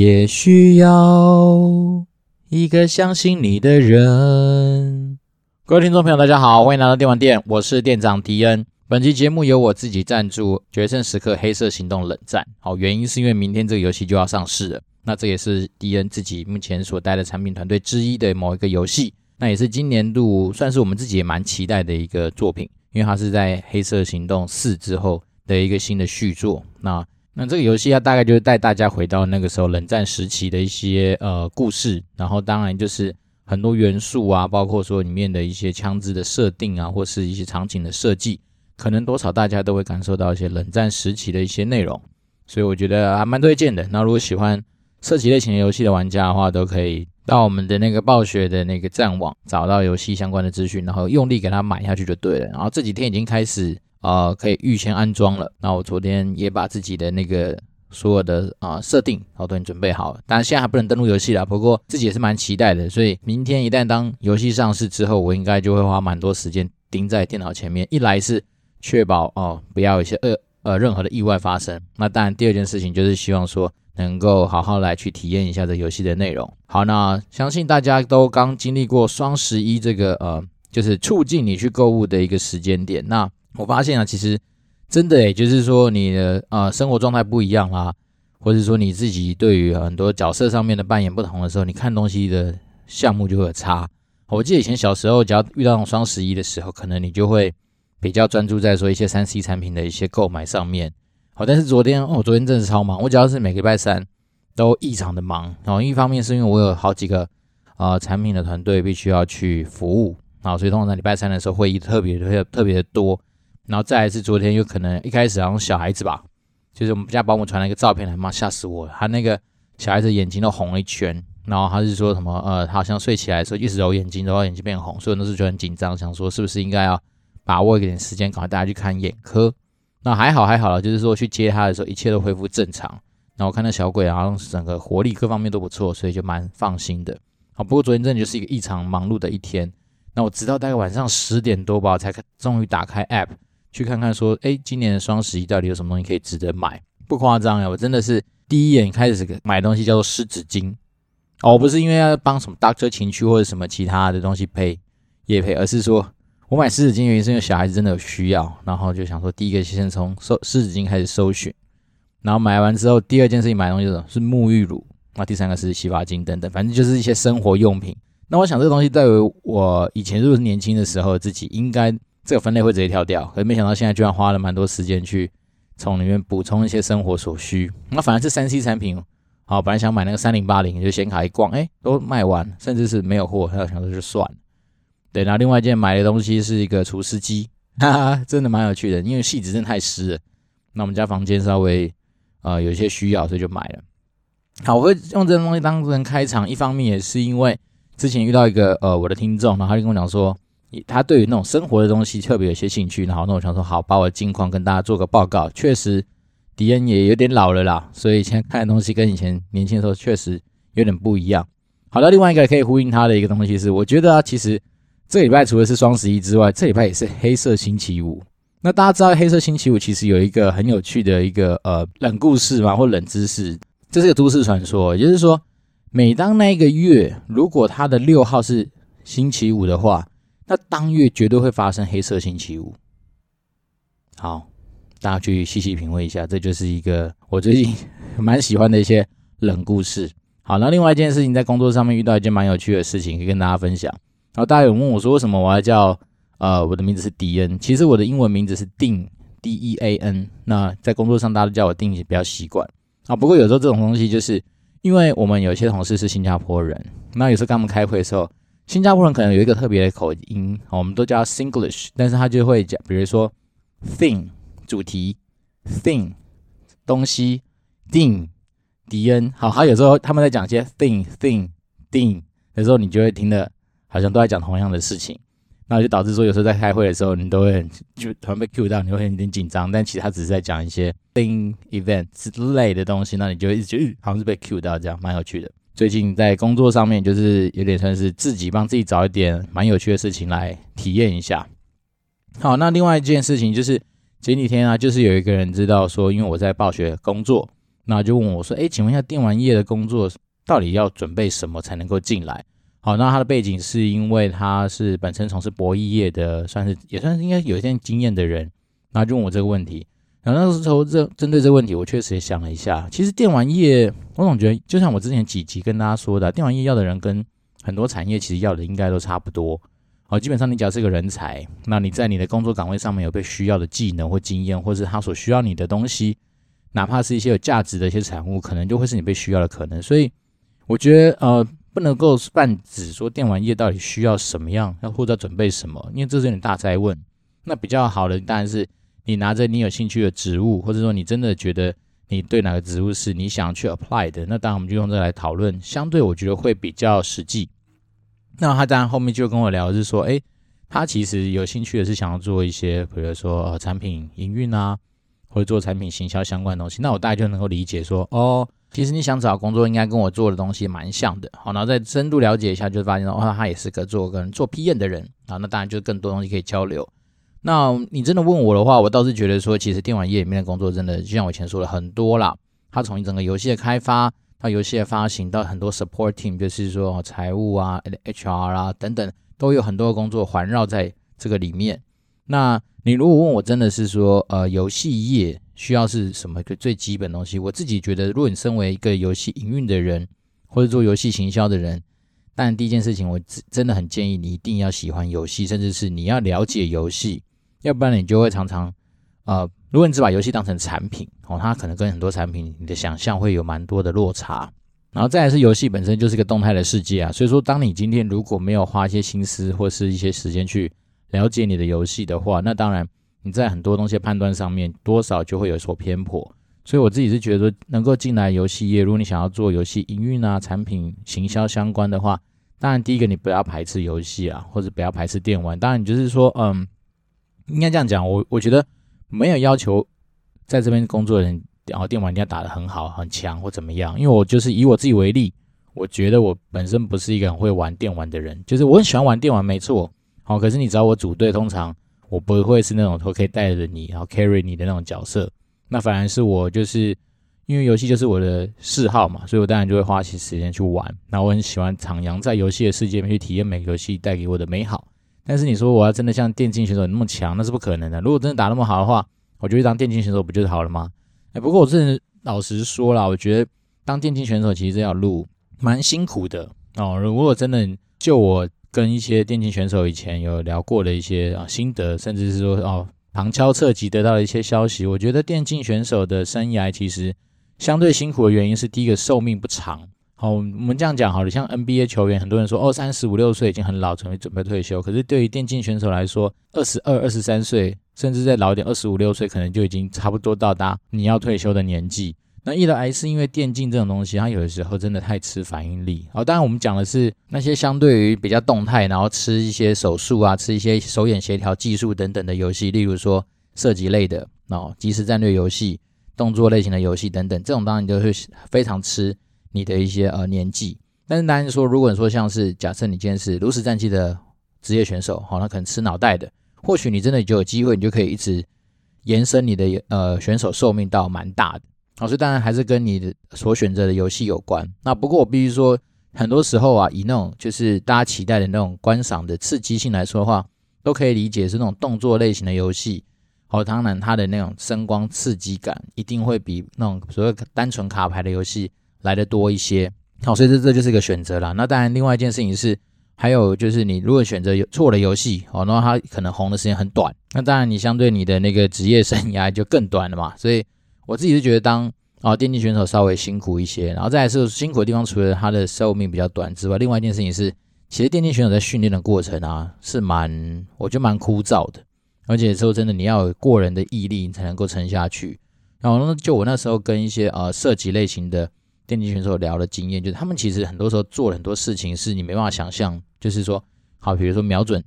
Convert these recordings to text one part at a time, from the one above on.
也需要一个相信你的人。各位听众朋友，大家好，欢迎来到电玩店，我是店长迪恩。本期节目由我自己赞助，《决胜时刻：黑色行动冷战》。好，原因是因为明天这个游戏就要上市了，那这也是迪恩自己目前所带的产品团队之一的某一个游戏，那也是今年度算是我们自己也蛮期待的一个作品，因为它是在《黑色行动四》之后的一个新的续作。那那这个游戏它大概就是带大家回到那个时候冷战时期的一些呃故事，然后当然就是很多元素啊，包括说里面的一些枪支的设定啊，或是一些场景的设计，可能多少大家都会感受到一些冷战时期的一些内容，所以我觉得还蛮推荐的。那如果喜欢射击类型的游戏的玩家的话，都可以到我们的那个暴雪的那个战网找到游戏相关的资讯，然后用力给它买下去就对了。然后这几天已经开始。啊、呃，可以预先安装了。那我昨天也把自己的那个所有的啊、设定，好都已经准备好了。当然现在还不能登录游戏了，不过自己也是蛮期待的。所以明天一旦当游戏上市之后，我应该就会花蛮多时间盯在电脑前面。一来是确保哦、不要有一些呃呃任何的意外发生。那当然第二件事情就是希望说能够好好来去体验一下这游戏的内容。好，那相信大家都刚经历过双十一这个呃就是促进你去购物的一个时间点。那我发现啊，其实真的诶，就是说你的呃生活状态不一样啦，或者说你自己对于很多角色上面的扮演不同的时候，你看东西的项目就会有差。我记得以前小时候，只要遇到双十一的时候，可能你就会比较专注在说一些三 C 产品的一些购买上面。好，但是昨天哦，昨天真的超忙，我只要是每个礼拜三都异常的忙。然后一方面是因为我有好几个呃产品的团队必须要去服务，然后所以通常礼拜三的时候会议特别特别特别的多。然后再来是昨天，有可能一开始好像小孩子吧，就是我们家保姆传了一个照片来，妈吓死我了！他那个小孩子眼睛都红了一圈，然后他是说什么呃，他好像睡起来的时候一直揉眼睛，揉到眼睛变红，所以那时候就很紧张，想说是不是应该要把握一点时间，赶快带他去看眼科。那还好还好了，就是说去接他的时候，一切都恢复正常。然后我看到小鬼好像整个活力各方面都不错，所以就蛮放心的。好，不过昨天真的就是一个异常忙碌的一天。那我直到大概晚上十点多吧，才终于打开 App。去看看说，哎，今年的双十一到底有什么东西可以值得买？不夸张呀，我真的是第一眼开始买东西叫做湿纸巾哦，不是因为要帮什么 Doctor 情趣或者什么其他的东西配业配，而是说我买湿纸巾原因是因为小孩子真的有需要，然后就想说第一个先从搜湿纸巾开始搜寻，然后买完之后第二件事情买东西是什么？是沐浴乳，那第三个是洗发精等等，反正就是一些生活用品。那我想这个东西在于我以前如果是年轻的时候自己应该。这个分类会直接跳掉，可是没想到现在居然花了蛮多时间去从里面补充一些生活所需。那反而是三 C 产品，好，本来想买那个三零八零，就显卡一逛，哎，都卖完，甚至是没有货，还有想说就算了。对，然后另外一件买的东西是一个除湿机，哈哈，真的蛮有趣的，因为戏子真的太湿了。那我们家房间稍微呃有一些需要，所以就买了。好，我会用这个东西当成开场，一方面也是因为之前遇到一个呃我的听众，然后他就跟我讲说。他对于那种生活的东西特别有些兴趣，然后那我想说，好，把我的近况跟大家做个报告。确实，迪恩也有点老了啦，所以现在看的东西跟以前年轻的时候确实有点不一样。好的，另外一个可以呼应他的一个东西是，我觉得啊，其实这礼拜除了是双十一之外，这礼拜也是黑色星期五。那大家知道黑色星期五其实有一个很有趣的一个呃冷故事嘛，或冷知识，这是个都市传说，也就是说，每当那一个月如果它的六号是星期五的话。那当月绝对会发生黑色星期五。好，大家去细细品味一下，这就是一个我最近蛮喜欢的一些冷故事。好，那另外一件事情，在工作上面遇到一件蛮有趣的事情，可以跟大家分享。然后大家有问我说，为什么我要叫呃我的名字是迪恩？其实我的英文名字是 Dean，D E A N。那在工作上大家都叫我定比较习惯啊。不过有时候这种东西，就是因为我们有些同事是新加坡人，那有时候跟他们开会的时候。新加坡人可能有一个特别的口音，我们都叫 Singlish，但是他就会讲，比如说 thing 主题，thing 东西，Dean 迪恩，好，他有时候他们在讲一些 thing thing Dean 的时候，你就会听得好像都在讲同样的事情，那就导致说有时候在开会的时候，你都会很就突然被 cue 到，你会有点紧张，但其实他只是在讲一些 thing event 之类的东西，那你就一直觉得好像是被 cue 到这样，蛮有趣的。最近在工作上面，就是有点算是自己帮自己找一点蛮有趣的事情来体验一下。好，那另外一件事情就是前几天啊，就是有一个人知道说，因为我在暴雪工作，那就问我说：“哎，请问一下，电玩业的工作到底要准备什么才能够进来？”好，那他的背景是因为他是本身从事博弈业的，算是也算是应该有一点经验的人，然后就问我这个问题。然后那时候这针对这个问题，我确实也想了一下，其实电玩业，我总觉得就像我之前几集跟大家说的，电玩业要的人跟很多产业其实要的应该都差不多。好，基本上你只要是个人才，那你在你的工作岗位上面有被需要的技能或经验，或是他所需要你的东西，哪怕是一些有价值的一些产物，可能就会是你被需要的可能。所以我觉得呃，不能够泛指说电玩业到底需要什么样，要或者准备什么，因为这是有点大哉问。那比较好的当然是你拿着你有兴趣的职务，或者说你真的觉得你对哪个职务是你想去 apply 的，那当然我们就用这来讨论，相对我觉得会比较实际。那他当然后面就跟我聊，是说，诶，他其实有兴趣的是想要做一些，比如说呃产品营运啊，或者做产品行销相关的东西。那我大概就能够理解说，哦，其实你想找工作，应该跟我做的东西蛮像的。好，然后再深度了解一下，就发现哦，他也是个做跟做 PM 的人啊。那当然就更多东西可以交流。那你真的问我的话，我倒是觉得说，其实电玩业里面的工作真的，就像我以前说的很多啦。他从一整个游戏的开发。到游戏的发行，到很多 support team，就是说财务啊、HR 啊等等，都有很多工作环绕在这个里面。那你如果问我，真的是说，呃，游戏业需要是什么一个最基本东西？我自己觉得，如果你身为一个游戏营运的人，或者做游戏行销的人，但第一件事情，我真的很建议你一定要喜欢游戏，甚至是你要了解游戏，要不然你就会常常，呃。如果你只把游戏当成产品哦，它可能跟很多产品你的想象会有蛮多的落差。然后再来是游戏本身就是个动态的世界啊，所以说当你今天如果没有花一些心思或是一些时间去了解你的游戏的话，那当然你在很多东西判断上面多少就会有所偏颇。所以我自己是觉得，能够进来游戏业，如果你想要做游戏营运啊、产品行销相关的话，当然第一个你不要排斥游戏啊，或者不要排斥电玩。当然你就是说，嗯，应该这样讲，我我觉得。没有要求在这边工作的人，然后电玩一定要打得很好、很强或怎么样。因为我就是以我自己为例，我觉得我本身不是一个很会玩电玩的人，就是我很喜欢玩电玩，没错。哦，可是你找我组队，通常我不会是那种说可以带着你，然后 carry 你的那种角色。那反而是我就是因为游戏就是我的嗜好嘛，所以我当然就会花些时间去玩。那我很喜欢徜徉在游戏的世界里面去体验每个游戏带给我的美好。但是你说我要真的像电竞选手那么强，那是不可能的。如果真的打那么好的话，我就去当电竞选手不就好了吗？哎，不过我真的老实说啦，我觉得当电竞选手其实这条路蛮辛苦的哦。如果真的就我跟一些电竞选手以前有聊过的一些啊心得，甚至是说哦旁敲侧击得到的一些消息，我觉得电竞选手的生涯其实相对辛苦的原因是第一个寿命不长。好，我们这样讲好了，像 NBA 球员，很多人说哦，三十五六岁已经很老，准备准备退休。可是对于电竞选手来说，二十二、二十三岁，甚至再老一点，二十五六岁，可能就已经差不多到达你要退休的年纪。那一来是因为电竞这种东西，它有的时候真的太吃反应力。好，当然我们讲的是那些相对于比较动态，然后吃一些手速啊，吃一些手眼协调技术等等的游戏，例如说射击类的哦，即时战略游戏、动作类型的游戏等等，这种当然就会非常吃。你的一些呃年纪，但是当然说，如果你说像是假设你今天是炉石战记的职业选手，好，那可能吃脑袋的，或许你真的就有机会，你就可以一直延伸你的呃选手寿命到蛮大的，好，所以当然还是跟你的所选择的游戏有关。那不过我必须说，很多时候啊，以那种就是大家期待的那种观赏的刺激性来说的话，都可以理解是那种动作类型的游戏，好，当然它的那种声光刺激感一定会比那种所谓单纯卡牌的游戏。来的多一些，好，所以这这就是一个选择了。那当然，另外一件事情是，还有就是你如果选择有错的游戏，哦，那它可能红的时间很短，那当然你相对你的那个职业生涯就更短了嘛。所以我自己是觉得当啊电竞选手稍微辛苦一些，然后再来是辛苦的地方，除了它的寿命比较短之外，另外一件事情是，其实电竞选手在训练的过程啊是蛮，我觉得蛮枯燥的，而且说真的，你要有过人的毅力，你才能够撑下去。然后就我那时候跟一些呃射击类型的。电竞选手聊的经验，就是他们其实很多时候做了很多事情是你没办法想象，就是说，好，比如说瞄准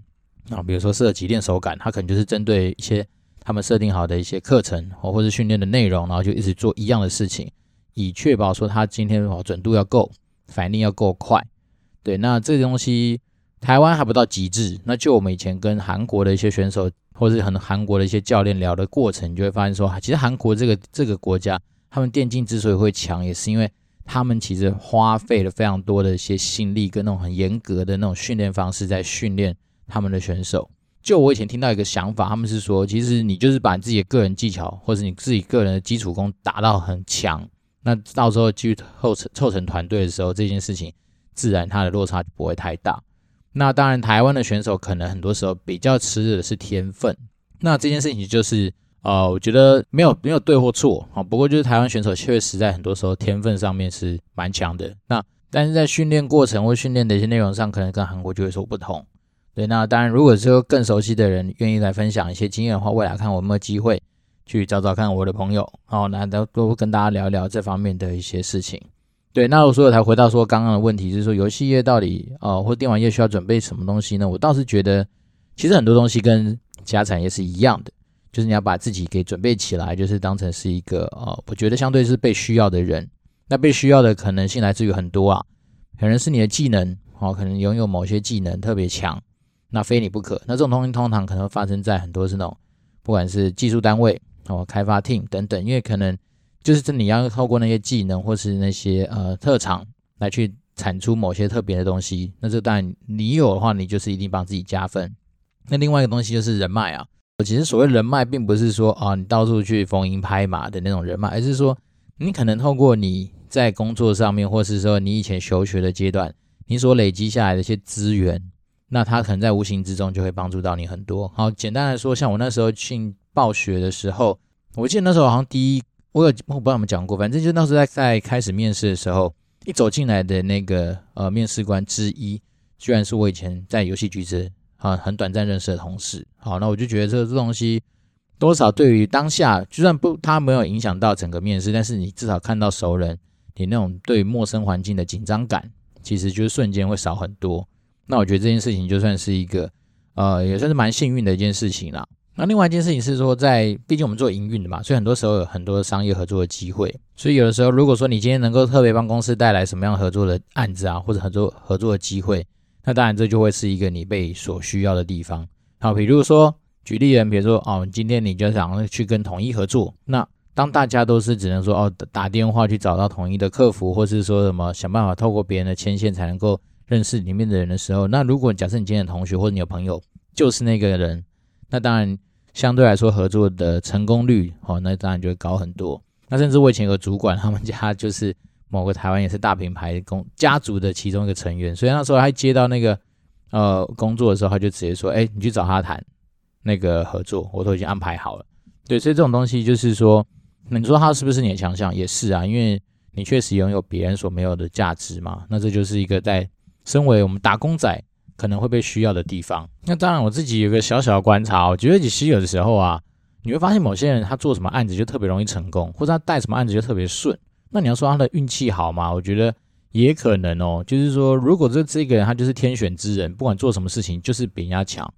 啊，比如说射击练手感，他可能就是针对一些他们设定好的一些课程或或者训练的内容，然后就一直做一样的事情，以确保说他今天哦准度要够，反应要够快。对，那这个东西台湾还不到极致。那就我们以前跟韩国的一些选手，或者是很韩国的一些教练聊的过程，你就会发现说，其实韩国这个这个国家。他们电竞之所以会强，也是因为他们其实花费了非常多的一些心力跟那种很严格的那种训练方式在训练他们的选手。就我以前听到一个想法，他们是说，其实你就是把你自己的个人技巧或者你自己个人的基础功打到很强，那到时候去凑成凑成团队的时候，这件事情自然它的落差就不会太大。那当然，台湾的选手可能很多时候比较吃的是天分。那这件事情就是，呃，我觉得没有没有对或错啊。不过就是台湾选手确实在很多时候天分上面是蛮强的。那但是在训练过程或训练的一些内容上，可能跟韩国就会说不同。对，那当然，如果说更熟悉的人愿意来分享一些经验的话，未来看我有没有机会去找找看我的朋友，好，那都都跟大家聊一聊这方面的一些事情。对，那我所以才回到说刚刚的问题，就是说游戏业到底呃或电玩业需要准备什么东西呢？我倒是觉得，其实很多东西跟其他产业是一样的，就是你要把自己给准备起来，就是当成是一个呃，我觉得相对是被需要的人。那被需要的可能性来自于很多啊，可能是你的技能哦，可能拥有某些技能特别强，那非你不可。那这种东西通常可能发生在很多是那种不管是技术单位哦、开发 team 等等，因为可能。就是这你要透过那些技能或是那些呃特长来去产出某些特别的东西，那这当然你有的话，你就是一定帮自己加分。那另外一个东西就是人脉啊，其实所谓人脉，并不是说啊你到处去逢迎拍马的那种人脉，而是说你可能透过你在工作上面，或是说你以前求学的阶段，你所累积下来的一些资源，那他可能在无形之中就会帮助到你很多。好，简单来说，像我那时候进暴雪的时候，我记得那时候好像第一。我有我不知道有没讲过，反正就那时候在在开始面试的时候，一走进来的那个呃面试官之一，居然是我以前在游戏局子啊很短暂认识的同事。好，那我就觉得这这东西多少对于当下，就算不他没有影响到整个面试，但是你至少看到熟人，你那种对陌生环境的紧张感，其实就是瞬间会少很多。那我觉得这件事情就算是一个呃也算是蛮幸运的一件事情啦。那另外一件事情是说，在毕竟我们做营运的嘛，所以很多时候有很多商业合作的机会。所以有的时候，如果说你今天能够特别帮公司带来什么样合作的案子啊，或者合作合作的机会，那当然这就会是一个你被所需要的地方。好，比如说举例人，比如说哦，今天你就想要去跟统一合作，那当大家都是只能说哦打电话去找到统一的客服，或是说什么想办法透过别人的牵线才能够认识里面的人的时候，那如果假设你今天的同学或者你有朋友就是那个人。那当然，相对来说合作的成功率，哦，那当然就会高很多。那甚至我以前有个主管，他们家就是某个台湾也是大品牌公家族的其中一个成员，所以那时候他接到那个呃工作的时候，他就直接说：“哎，你去找他谈那个合作，我都已经安排好了。”对，所以这种东西就是说，你说他是不是你的强项？也是啊，因为你确实拥有别人所没有的价值嘛。那这就是一个在身为我们打工仔。可能会被需要的地方。那当然，我自己有个小小的观察，我觉得其实有的时候啊，你会发现某些人他做什么案子就特别容易成功，或者他带什么案子就特别顺。那你要说他的运气好吗？我觉得也可能哦。就是说，如果这这个人他就是天选之人，不管做什么事情就是比人家强，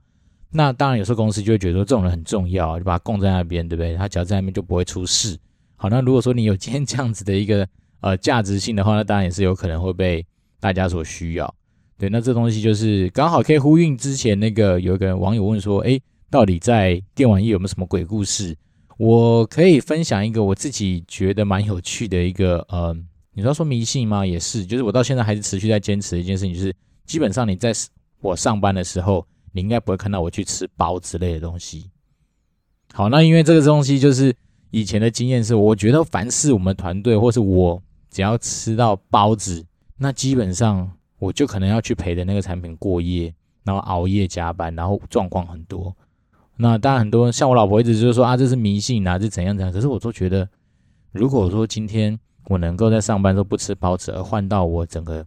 那当然有时候公司就会觉得说这种人很重要，就把他供在那边，对不对？他只要在那边就不会出事。好，那如果说你有今天这样子的一个呃价值性的话，那当然也是有可能会被大家所需要。对，那这东西就是刚好可以呼应之前那个有一个网友问说，诶，到底在电玩业有没有什么鬼故事？我可以分享一个我自己觉得蛮有趣的一个，呃，你说说迷信吗？也是，就是我到现在还是持续在坚持的一件事情，就是基本上你在我上班的时候，你应该不会看到我去吃包之类的东西。好，那因为这个东西就是以前的经验是，我觉得凡是我们团队或是我只要吃到包子，那基本上。我就可能要去陪着那个产品过夜，然后熬夜加班，然后状况很多。那当然很多像我老婆一直就说啊，这是迷信啊，这怎样怎样。可是我都觉得，如果说今天我能够在上班都不吃包子，而换到我整个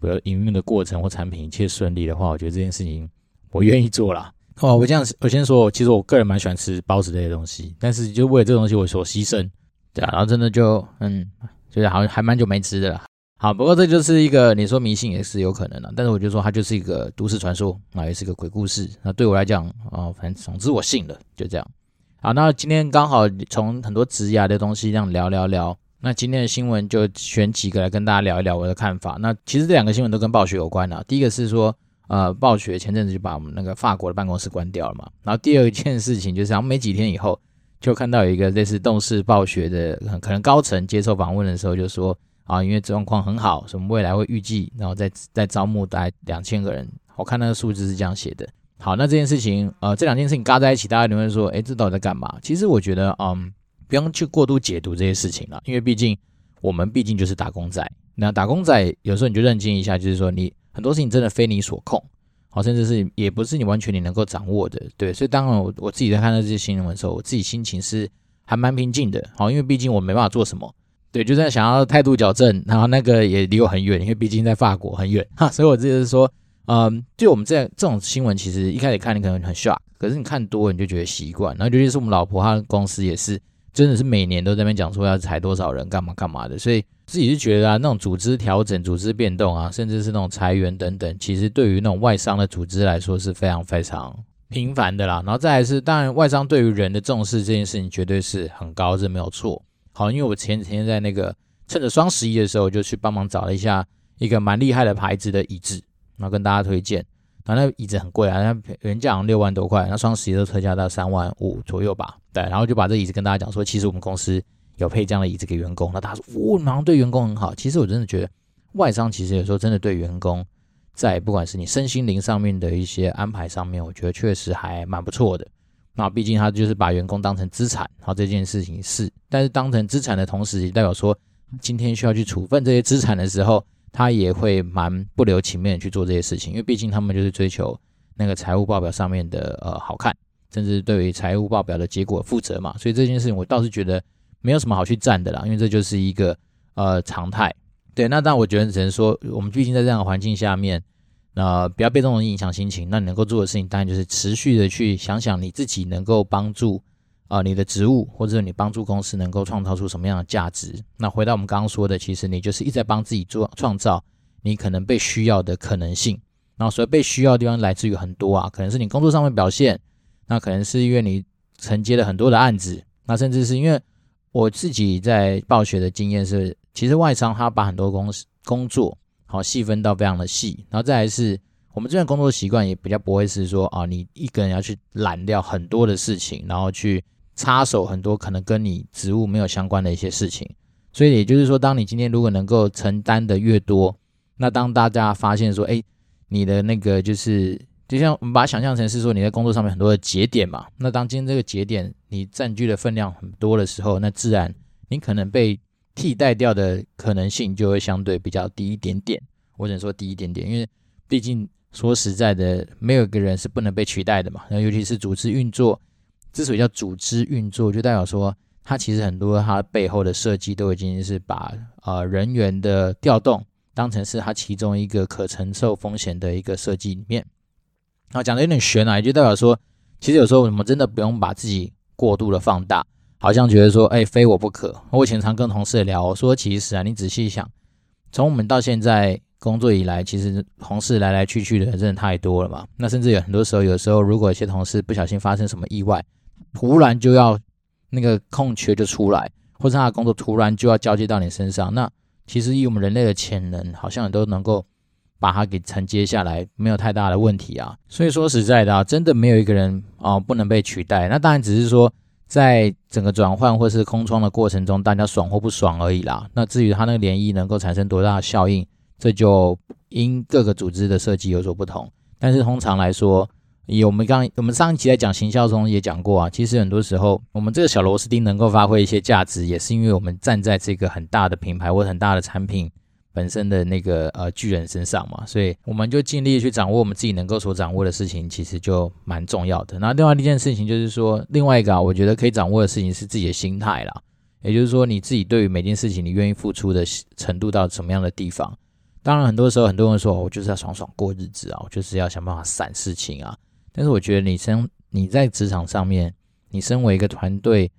比如营运的过程或产品一切顺利的话，我觉得这件事情我愿意做啦。哦，我这样我先说，其实我个人蛮喜欢吃包子类的东西，但是就为了这个东西我所牺牲，对啊，然后真的就嗯，就是好像还蛮久没吃的了。好，不过这就是一个你说迷信也是有可能的，但是我就说它就是一个都市传说啊，也是个鬼故事。那对我来讲啊，反正总之我信了，就这样。好，那今天刚好从很多职涯的东西这样聊聊聊，那今天的新闻就选几个来跟大家聊一聊我的看法。那其实这两个新闻都跟暴雪有关啊。第一个是说，呃，暴雪前阵子就把我们那个法国的办公室关掉了嘛。然后第二件事情就是，然后没几天以后。就看到有一个类似动视暴雪的可能高层接受访问的时候就说啊，因为状况很好，什么未来会预计，然后再再招募大概两千个人。我看那个数字是这样写的。好，那这件事情，呃，这两件事情嘎在一起，大家就会说，哎，这到底在干嘛？其实我觉得，嗯，不用去过度解读这些事情了，因为毕竟我们毕竟就是打工仔。那打工仔有时候你就认清一下，就是说你很多事情真的非你所控。好，甚至是也不是你完全你能够掌握的，对，所以当然我我自己在看到这些新闻的时候，我自己心情是还蛮平静的，好，因为毕竟我没办法做什么，对，就在想要态度矫正，然后那个也离我很远，因为毕竟在法国很远，哈，所以我自己是说，嗯，就我们这这种新闻，其实一开始看你可能很 shock，可是你看多了你就觉得习惯，然后尤其是我们老婆她的公司也是，真的是每年都在那边讲说要裁多少人，干嘛干嘛的，所以。自己是觉得啊，那种组织调整、组织变动啊，甚至是那种裁员等等，其实对于那种外商的组织来说是非常非常频繁的啦。然后再来是，当然外商对于人的重视这件事情绝对是很高，这没有错。好，因为我前几天在那个趁着双十一的时候，就去帮忙找了一下一个蛮厉害的牌子的椅子，然后跟大家推荐。然后那椅子很贵啊，那原价好像六万多块，那双十一都特价到三万五左右吧。对，然后就把这椅子跟大家讲说，其实我们公司。有配这样的椅子给员工，那他说：“哦，马上对员工很好。”其实我真的觉得，外商其实有时候真的对员工，在不管是你身心灵上面的一些安排上面，我觉得确实还蛮不错的。那毕竟他就是把员工当成资产，好这件事情是，但是当成资产的同时，也代表说今天需要去处分这些资产的时候，他也会蛮不留情面的去做这些事情，因为毕竟他们就是追求那个财务报表上面的呃好看，甚至对于财务报表的结果负责嘛。所以这件事情我倒是觉得。没有什么好去赞的啦，因为这就是一个呃常态。对，那但我觉得只能说，我们毕竟在这样的环境下面，呃，不要被这种影响心情。那你能够做的事情，当然就是持续的去想想你自己能够帮助啊、你的职务，或者你帮助公司能够创造出什么样的价值。那回到我们刚刚说的，其实你就是一直在帮自己做创造你可能被需要的可能性。然后所以被需要的地方来自于很多啊，可能是你工作上面表现，那可能是因为你承接了很多的案子，那甚至是因为。我自己在暴雪的经验是，其实外商他把很多公司工作好细分到非常的细，然后再来是我们这边工作习惯也比较不会是说啊，你一个人要去揽掉很多的事情，然后去插手很多可能跟你职务没有相关的一些事情。所以也就是说，当你今天如果能够承担的越多，那当大家发现说，哎，你的那个就是。就像我们把它想象成是说你在工作上面很多的节点嘛，那当今天这个节点你占据的分量很多的时候，那自然你可能被替代掉的可能性就会相对比较低一点点。我只能说低一点点，因为毕竟说实在的，没有一个人是不能被取代的嘛。那尤其是组织运作，之所以叫组织运作，就代表说它其实很多它背后的设计都已经是把呃人员的调动当成是它其中一个可承受风险的一个设计里面。然后讲的有点悬啊，也就代表说，其实有时候我们真的不用把自己过度的放大，好像觉得说，哎，非我不可。我以前常跟同事聊，我说其实啊，你仔细想，从我们到现在工作以来，其实同事来来去去的人真的太多了嘛。那甚至有很多时候，有时候如果一些同事不小心发生什么意外，突然就要那个空缺就出来，或者他的工作突然就要交接到你身上，那其实以我们人类的潜能，好像也都能够。把它给承接下来，没有太大的问题啊。所以说实在的啊，真的没有一个人啊不能被取代。那当然只是说，在整个转换或是空窗的过程中，大家爽或不爽而已啦。那至于它那个涟漪能够产生多大的效应，这就因各个组织的设计有所不同。但是通常来说，以我们刚我们上一期在讲行销中也讲过啊，其实很多时候我们这个小螺丝钉能够发挥一些价值，也是因为我们站在这个很大的品牌或很大的产品。本身的那个呃巨人身上嘛，所以我们就尽力去掌握我们自己能够所掌握的事情，其实就蛮重要的。那另外一件事情就是说，另外一个啊，我觉得可以掌握的事情是自己的心态啦，也就是说你自己对于每件事情你愿意付出的程度到什么样的地方。当然很多时候很多人说，我就是要爽爽过日子啊，我就是要想办法散事情啊。但是我觉得你身你在职场上面，你身为一个团队。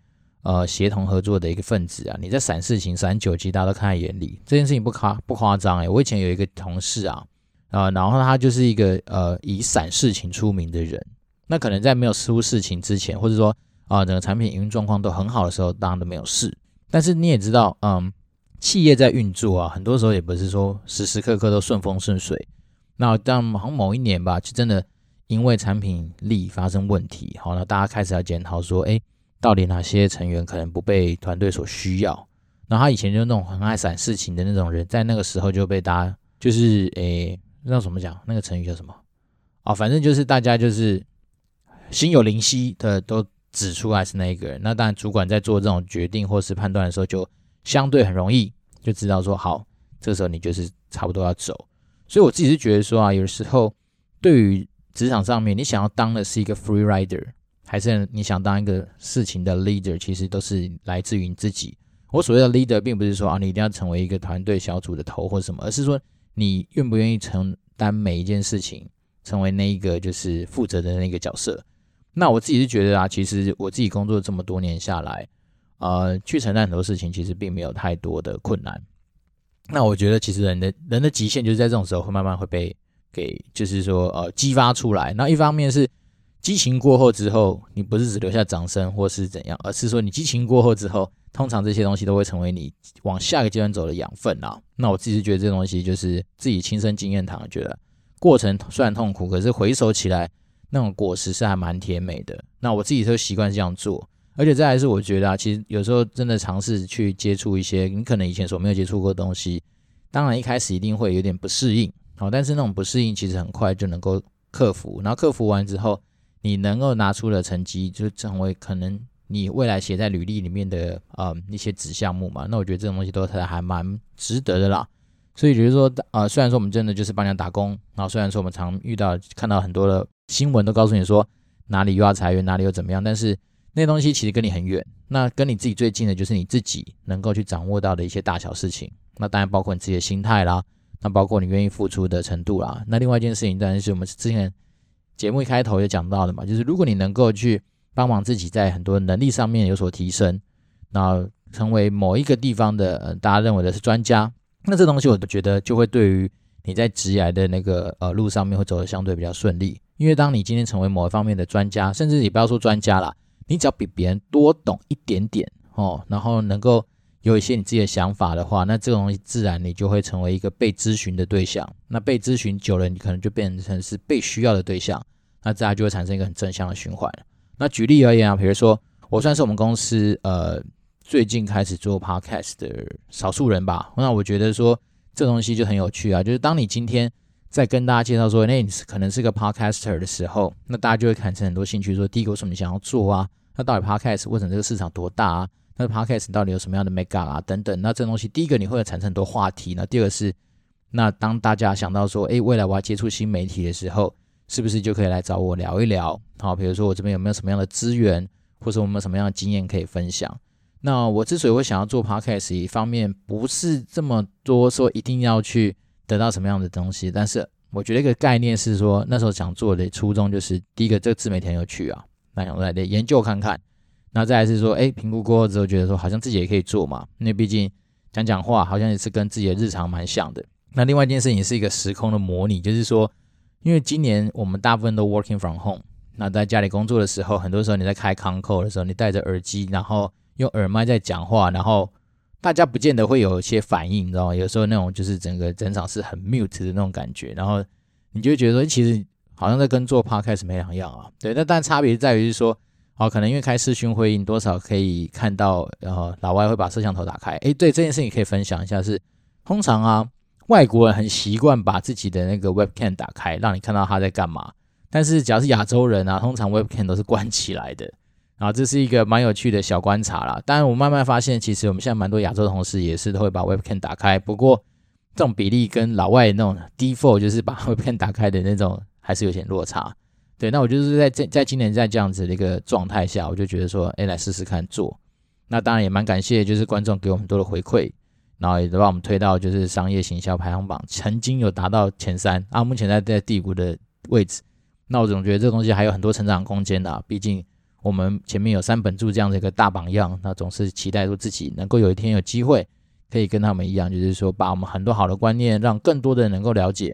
呃，协同合作的一个分子啊，你在闪事情、闪酒，其实大家都看在眼里。这件事情不夸不夸张诶，我以前有一个同事啊，啊、然后他就是一个呃以闪事情出名的人。那可能在没有出事情之前，或者说啊、整个产品营运状况都很好的时候，当然都没有事。但是你也知道，嗯，企业在运作啊，很多时候也不是说时时刻刻都顺风顺水。那当好像某一年吧，就真的因为产品力发生问题，好，那大家开始要检讨说，哎。到底哪些成员可能不被团队所需要。然后他以前就那种很爱闪事情的那种人，在那个时候就被大家就是诶，那怎么讲？那个成语叫什么？啊、哦，反正就是大家就是心有灵犀的都指出来是那一个人。那当然，主管在做这种决定或是判断的时候，就相对很容易就知道说，好，这时候你就是差不多要走。所以我自己是觉得说啊，有时候对于职场上面，你想要当的是一个 free rider，还是你想当一个事情的 leader，其实都是来自于你自己。我所谓的 leader，并不是说啊，你一定要成为一个团队小组的头或什么，而是说你愿不愿意承担每一件事情，成为那一个就是负责的那个角色。那我自己是觉得啊，其实我自己工作这么多年下来，呃，去承担很多事情，其实并没有太多的困难。那我觉得，其实人的人的极限就是在这种时候会慢慢会被给，就是说呃激发出来。那一方面是激情过后之后，你不是只留下掌声或是怎样，而是说你激情过后之后。通常这些东西都会成为你往下个阶段走的养分啊。那我自己是觉得这东西就是自己亲身经验谈，觉得过程虽然痛苦，可是回首起来那种果实是还蛮甜美的。那我自己都习惯这样做，而且再来是我觉得啊，其实有时候真的尝试去接触一些你可能以前所没有接触过的东西，当然一开始一定会有点不适应，好，但是那种不适应其实很快就能够克服。然后克服完之后，你能够拿出的成绩就成为可能。你未来写在履历里面的呃一些子项目嘛，那我觉得这种东西都还还蛮值得的啦。所以就是说，呃，虽然说我们真的就是帮人家打工，然后虽然说我们常遇到看到很多的新闻都告诉你说哪里又要裁员，哪里又怎么样，但是那东西其实跟你很远。那跟你自己最近的就是你自己能够去掌握到的一些大小事情。那当然包括你自己的心态啦，那包括你愿意付出的程度啦。那另外一件事情当然是我们之前节目一开头也讲到的嘛，就是如果你能够去。帮忙自己在很多能力上面有所提升，然后成为某一个地方的大家认为的是专家，那这东西我觉得就会对于你在职涯的那个呃路上面会走得相对比较顺利。因为当你今天成为某一方面的专家，甚至你不要说专家啦，你只要比别人多懂一点点哦，然后能够有一些你自己的想法的话，那这个东西自然你就会成为一个被咨询的对象。那被咨询久了，你可能就变成是被需要的对象，那自然就会产生一个很正向的循环。那举例而言啊，比如说我算是我们公司呃最近开始做 podcast 的少数人吧。那我觉得说这东西就很有趣啊，就是当你今天在跟大家介绍说，那你可能是个 podcaster 的时候，那大家就会产生很多兴趣，说第一个为什么你想要做啊？那到底 podcast 为什么这个市场多大啊？那 podcast 到底有什么样的 mega 啊？等等。那这东西第一个你会产生很多话题，那第二个是，那当大家想到说，诶，未来我要接触新媒体的时候。是不是就可以来找我聊一聊？好，比如说我这边有没有什么样的资源，或者我们有什么样的经验可以分享？那我之所以会想要做 podcast，一方面不是这么多说一定要去得到什么样的东西，但是我觉得一个概念是说，那时候想做的初衷就是，第一个这个自媒体很有趣啊，那想来研究看看。那再来是说，哎，评估过后之后觉得说，好像自己也可以做嘛，因为毕竟讲讲话好像也是跟自己的日常蛮像的。那另外一件事情是一个时空的模拟，就是说。因为今年我们大部分都 working from home，那在家里工作的时候，很多时候你在开 con call 的时候，你戴着耳机，然后用耳麦在讲话，然后大家不见得会有一些反应，你知道吗？有时候那种就是整个整场是很 mute 的那种感觉，然后你就会觉得说，其实好像在跟做 podcast 没两样啊。对，那但差别在于是说，哦，可能因为开视讯会议，你多少可以看到，然后老外会把摄像头打开。诶，对这件事情可以分享一下是，通常啊。外国人很习惯把自己的那个 webcam 打开，让你看到他在干嘛。但是，只要是亚洲人啊，通常 webcam 都是关起来的。然后，这是一个蛮有趣的小观察啦。当然，我慢慢发现，其实我们现在蛮多亚洲同事也是都会把 webcam 打开。不过，这种比例跟老外那种 default 就是把 webcam 打开的那种，还是有点落差。对，那我就是在这在今年在这样子的一个状态下，我就觉得说，哎，来试试看做。那当然也蛮感谢，就是观众给我们多的回馈。然后也都把我们推到就是商业行销排行榜，曾经有达到前三啊，目前在在第五的位置。那我总觉得这东西还有很多成长空间的，毕竟我们前面有三本柱这样的一个大榜样，那总是期待说自己能够有一天有机会可以跟他们一样，就是说把我们很多好的观念让更多的人能够了解。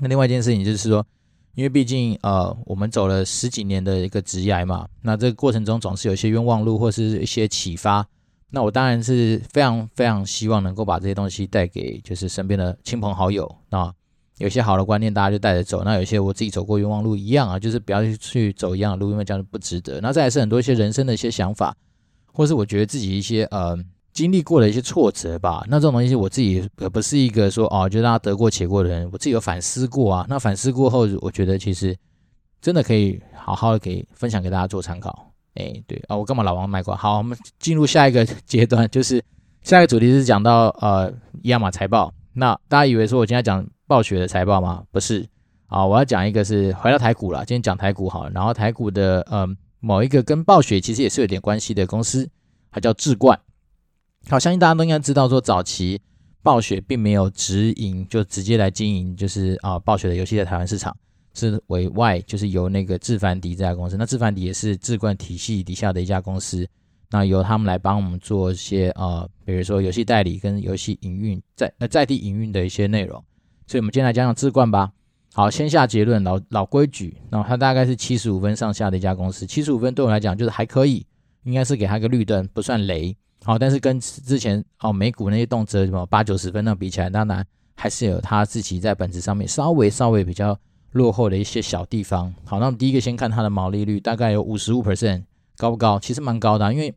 那另外一件事情就是说，因为毕竟呃我们走了十几年的一个职涯嘛，那这个过程中总是有一些冤枉路或是一些启发。那我当然是非常非常希望能够把这些东西带给就是身边的亲朋好友啊，有些好的观念大家就带着走，那有些我自己走过冤枉路一样啊，就是不要去走一样的路，因为这样不值得。那再来是很多一些人生的一些想法，或是我觉得自己一些呃经历过的一些挫折吧。那这种东西我自己也不是一个说哦，就让他得过且过的人，我自己有反思过啊。那反思过后，我觉得其实真的可以好好的给分享给大家做参考。哎，对啊，我干嘛老王卖瓜？好，我们进入下一个阶段，就是下一个主题是讲到呃亚马财报。那大家以为说我今天讲暴雪的财报吗？不是啊，我要讲一个是回到台股了。今天讲台股好了，然后台股的呃某一个跟暴雪其实也是有点关系的公司，它叫智冠。好，相信大家都应该知道说，早期暴雪并没有直营，就直接来经营，就是啊暴雪的游戏在台湾市场。是委外，就是由那个智凡迪这家公司，那智凡迪也是智冠体系底下的一家公司，那由他们来帮我们做一些呃，比如说游戏代理跟游戏营运在呃在地营运的一些内容，所以我们今天来讲讲智冠吧。好，先下结论，老老规矩，那它大概是七十五分上下的一家公司，七十五分对我来讲就是还可以，应该是给它一个绿灯，不算雷。好，但是跟之前哦美股那些动辄什么八九十分那比起来，当然还是有它自己在本质上面稍微稍微比较。落后的一些小地方，好，那我们第一个先看它的毛利率，大概有五十五 percent，高不高？其实蛮高的，因为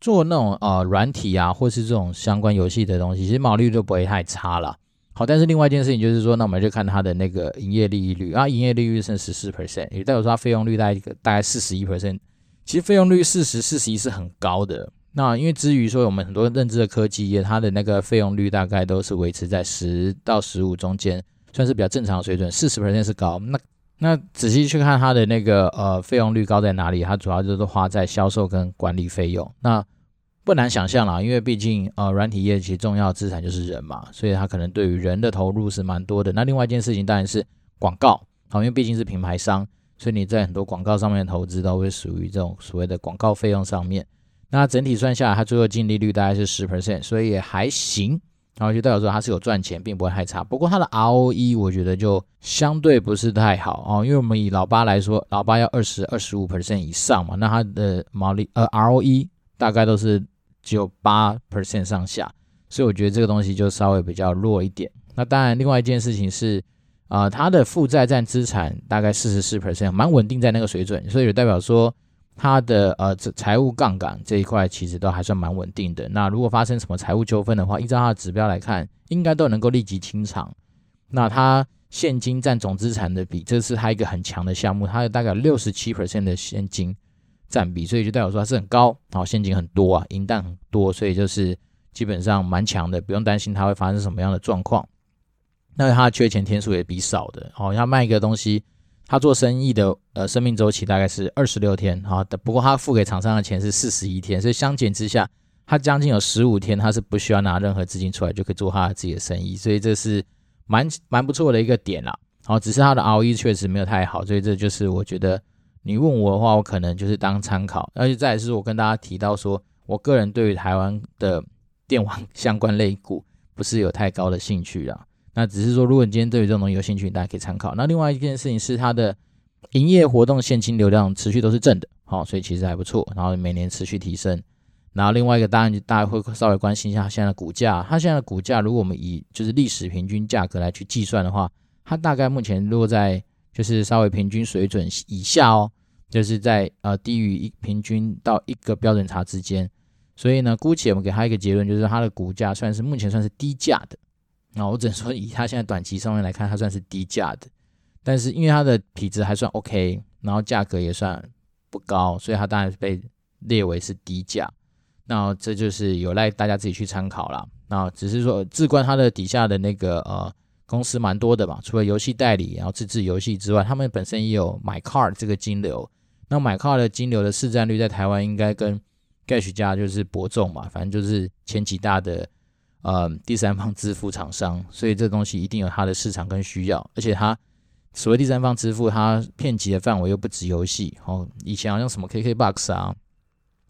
做那种呃软体啊，或是这种相关游戏的东西，其实毛利率都不会太差了。好，但是另外一件事情就是说，那我们就看它的那个营业利率啊，营业利率是十四 percent，也代表说它费用率大概大概四十一 percent，其实费用率四十四十一是很高的。那因为至于说我们很多认知的科技业，它的那个费用率大概都是维持在十到十五中间。算是比较正常水准，四十 percent 是高。那那仔细去看它的那个呃费用率高在哪里？它主要就是花在销售跟管理费用。那不难想象啦，因为毕竟呃软体业其实重要资产就是人嘛，所以它可能对于人的投入是蛮多的。那另外一件事情当然是广告，好，因为毕竟是品牌商，所以你在很多广告上面的投资都会属于这种所谓的广告费用上面。那整体算下来，它最后净利率大概是十 percent，所以也还行。然后就代表说它是有赚钱，并不会太差。不过它的 ROE 我觉得就相对不是太好哦，因为我们以老八来说，老八要二十二十五 percent 以上嘛，那它的毛利呃 ROE 大概都是只有八 percent 上下，所以我觉得这个东西就稍微比较弱一点。那当然，另外一件事情是啊、呃，它的负债占资产大概四十四 percent，蛮稳定在那个水准，所以也代表说。它的呃，这财务杠杆这一块其实都还算蛮稳定的。那如果发生什么财务纠纷的话，依照它的指标来看，应该都能够立即清偿。那它现金占总资产的比，这是它一个很强的项目，它有大概六十七 percent 的现金占比，所以就代表说它是很高，然后现金很多啊，银弹很多，所以就是基本上蛮强的，不用担心它会发生什么样的状况。那它的缺钱天数也比少的，哦，要卖一个东西。他做生意的呃生命周期大概是二十六天，好的，不过他付给厂商的钱是四十一天，所以相减之下，他将近有十五天他是不需要拿任何资金出来就可以做他自己的生意，所以这是蛮蛮不错的一个点啦。好，只是他的 ROE 确实没有太好，所以这就是我觉得你问我的话，我可能就是当参考。而且再来是我跟大家提到说，我个人对于台湾的电网相关类股不是有太高的兴趣啦。那只是说，如果你今天对于这种东西有兴趣，大家可以参考。那另外一件事情是，它的营业活动现金流量持续都是正的，好，所以其实还不错。然后每年持续提升。然后另外一个，当然大家会稍微关心一下它现在的股价。它现在的股价，如果我们以就是历史平均价格来去计算的话，它大概目前落在就是稍微平均水准以下哦，就是在呃低于一平均到一个标准差之间。所以呢，姑且我们给它一个结论，就是它的股价算是目前算是低价的。那我只能说，以它现在短期上面来看，它算是低价的。但是因为它的体质还算 OK，然后价格也算不高，所以它当然是被列为是低价。那这就是有赖大家自己去参考啦。那只是说，智冠它的底下的那个呃公司蛮多的嘛，除了游戏代理，然后自制游戏之外，他们本身也有买 card 这个金流。那买 card 的金流的市占率在台湾应该跟 Gash 家就是伯仲嘛，反正就是前几大的。呃，第三方支付厂商，所以这东西一定有它的市场跟需要，而且它所谓第三方支付，它遍及的范围又不止游戏哦。以前好像什么 KKBOX 啊，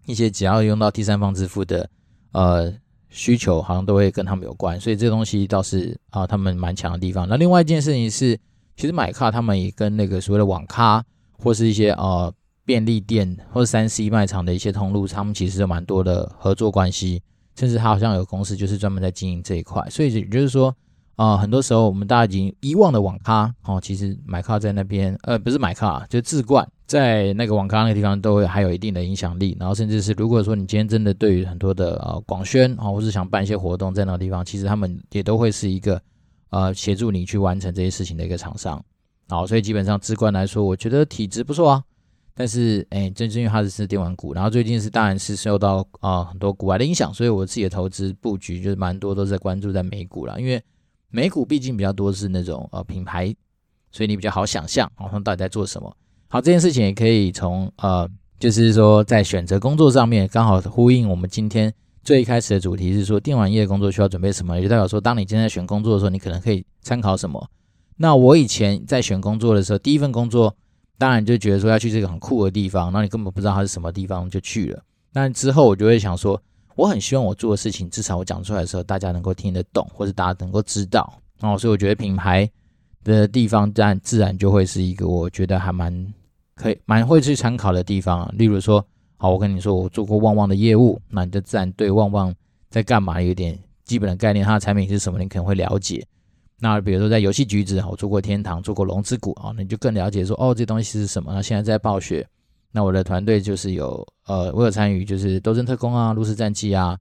一些只要用到第三方支付的呃需求，好像都会跟他们有关，所以这东西倒是啊，他们蛮强的地方。那另外一件事情是，其实买卡他们也跟那个所谓的网咖或是一些呃便利店或者三 C 卖场的一些通路，他们其实有蛮多的合作关系。甚至他好像有公司就是专门在经营这一块，所以也就是说，啊、很多时候我们大家已经遗忘的网咖哦，其实买咖在那边，呃，不是买咖，就是智冠在那个网咖那个地方都会还有一定的影响力。然后甚至是如果说你今天真的对于很多的呃广宣啊，或是想办一些活动在那个地方，其实他们也都会是一个呃协助你去完成这些事情的一个厂商。好，所以基本上智冠来说，我觉得体质不错啊。但是，哎，正是因为它是电玩股，然后最近是当然是受到啊、很多股外的影响，所以我自己的投资布局就是蛮多都是在关注在美股了。因为美股毕竟比较多是那种呃品牌，所以你比较好想象，好像到底在做什么。好，这件事情也可以从呃，就是说在选择工作上面，刚好呼应我们今天最开始的主题是说电玩业的工作需要准备什么，也就代表说，当你今天在选工作的时候，你可能可以参考什么。那我以前在选工作的时候，第一份工作当然就觉得说要去这个很酷的地方，然后你根本不知道它是什么地方就去了。那之后我就会想说，我很希望我做的事情，至少我讲出来的时候，大家能够听得懂，或者大家能够知道。哦，所以我觉得品牌的地方，当然自然就会是一个我觉得还蛮可以、蛮会去参考的地方。例如说，好，我跟你说，我做过旺旺的业务，那你就自然对旺旺在干嘛有点基本的概念，它的产品是什么，你可能会了解。那比如说在游戏局子，我做过天堂，做过龙之谷啊，你就更了解说哦，这东西是什么？那现在在暴雪，那我的团队就是有呃，我有参与就是斗阵特工啊、炉石战记啊，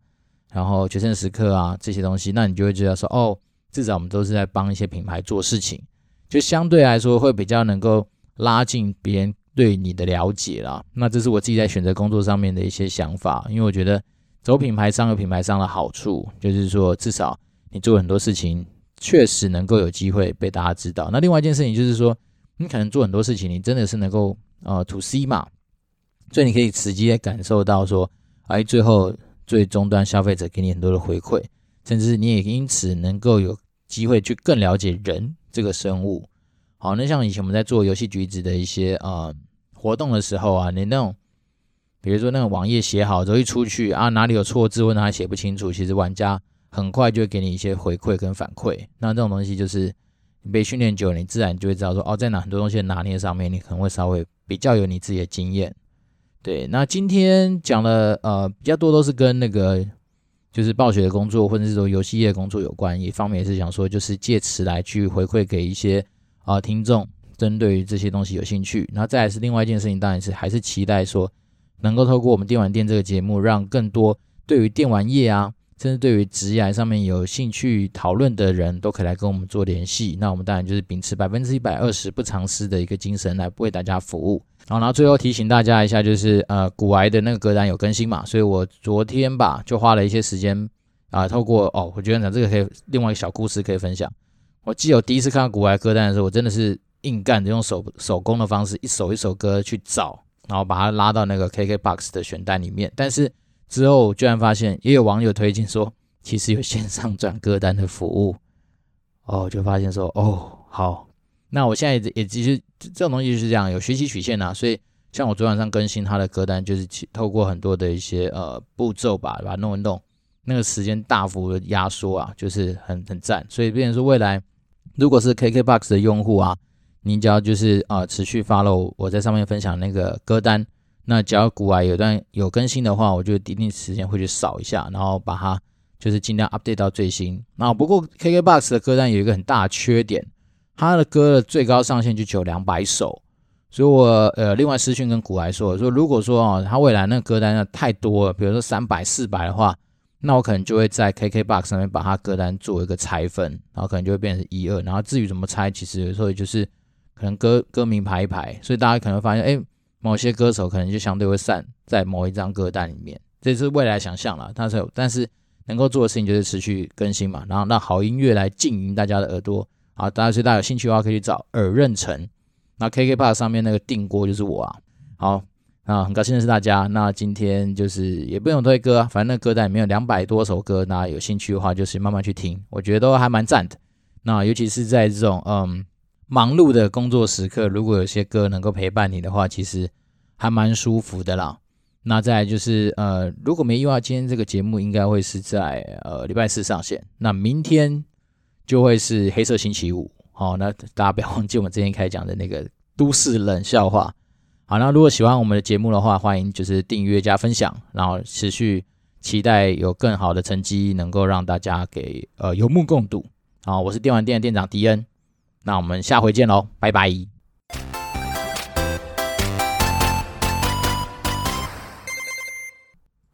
然后决胜时刻啊这些东西，那你就会知道说哦，至少我们都是在帮一些品牌做事情，就相对来说会比较能够拉近别人对你的了解啦。那这是我自己在选择工作上面的一些想法，因为我觉得走品牌商有品牌商的好处，就是说至少你做很多事情。确实能够有机会被大家知道。那另外一件事情就是说，你可能做很多事情，你真的是能够呃 to C 嘛，所以你可以直接感受到说，哎，最后最终端消费者给你很多的回馈，甚至你也因此能够有机会去更了解人这个生物。好，那像以前我们在做游戏橘子的一些呃活动的时候啊，你那种比如说那个网页写好之后一出去啊，哪里有错字或者还写不清楚，其实玩家。很快就会给你一些回馈跟反馈，那这种东西就是你被训练久了，你自然就会知道说，哦，在哪很多东西的拿捏上面，你可能会稍微比较有你自己的经验。对，那今天讲的呃比较多都是跟那个就是暴雪的工作或者是说游戏业工作有关，一方面也是想说就是借此来去回馈给一些啊、听众，针对于这些东西有兴趣。然后再来是另外一件事情，当然是还是期待说能够透过我们电玩店这个节目，让更多对于电玩业啊。甚至对于职业上面有兴趣讨论的人都可以来跟我们做联系。那我们当然就是秉持百分之一百二十不藏私的一个精神来为大家服务。好，然后最后提醒大家一下，就是呃，古癌的那个歌单有更新嘛，所以我昨天吧就花了一些时间啊、透过哦，我觉得讲这个可以另外一个小故事可以分享。我记得我第一次看到古癌歌单的时候，我真的是硬干的，用手手工的方式一首一首歌去找，然后把它拉到那个 KKBOX 的选单里面，但是。之后居然发现也有网友推荐说，其实有线上转歌单的服务，哦，就发现说，哦，好，那我现在也其实这种东西就是这样，有学习曲线呐、啊，所以像我昨晚上更新他的歌单，就是透过很多的一些呃步骤吧，把它弄一弄，那个时间大幅的压缩啊，就是很很赞，所以变成说未来如果是 KKBOX 的用户啊，你只要就是啊、持续 follow 我在上面分享那个歌单。那只要古癌有段有更新的话，我就一定时间会去扫一下，然后把它就是尽量 update 到最新。那不过 KKBOX 的歌单有一个很大的缺点，它的歌的最高上限就只有两百首，所以我呃另外私讯跟古癌说，说如果说哦，它未来那个歌单要太多了，比如说三百四百的话，那我可能就会在 KKBOX 上面把它歌单做一个拆分，然后可能就会变成一二，然后至于怎么拆，其实有时候就是可能歌歌名排一排，所以大家可能会发现，哎。某些歌手可能就相对会散在某一张歌单里面，这是未来想象了。但是，但是能够做的事情就是持续更新嘛，然后让好音乐来经营大家的耳朵好。大家所以大家有兴趣的话，可以去找耳认成。那 KKBOX 上面那个定锅就是我啊。好啊，很高兴认识大家。那今天就是也不用推歌啊，反正那歌单里面有两百多首歌，那有兴趣的话就是慢慢去听，我觉得都还蛮赞的。那尤其是在这种嗯。忙碌的工作时刻，如果有些歌能够陪伴你的话，其实还蛮舒服的啦。那再就是，呃，如果没意外，今天这个节目应该会是在呃礼拜四上线。那明天就会是黑色星期五。好，那大家不要忘记我们之前开讲的那个都市冷笑话。好，那如果喜欢我们的节目的话，欢迎就是订阅加分享，然后持续期待有更好的成绩，能够让大家给呃有目共睹。好，我是电玩店的店长迪恩，那我们下回见喽，拜拜。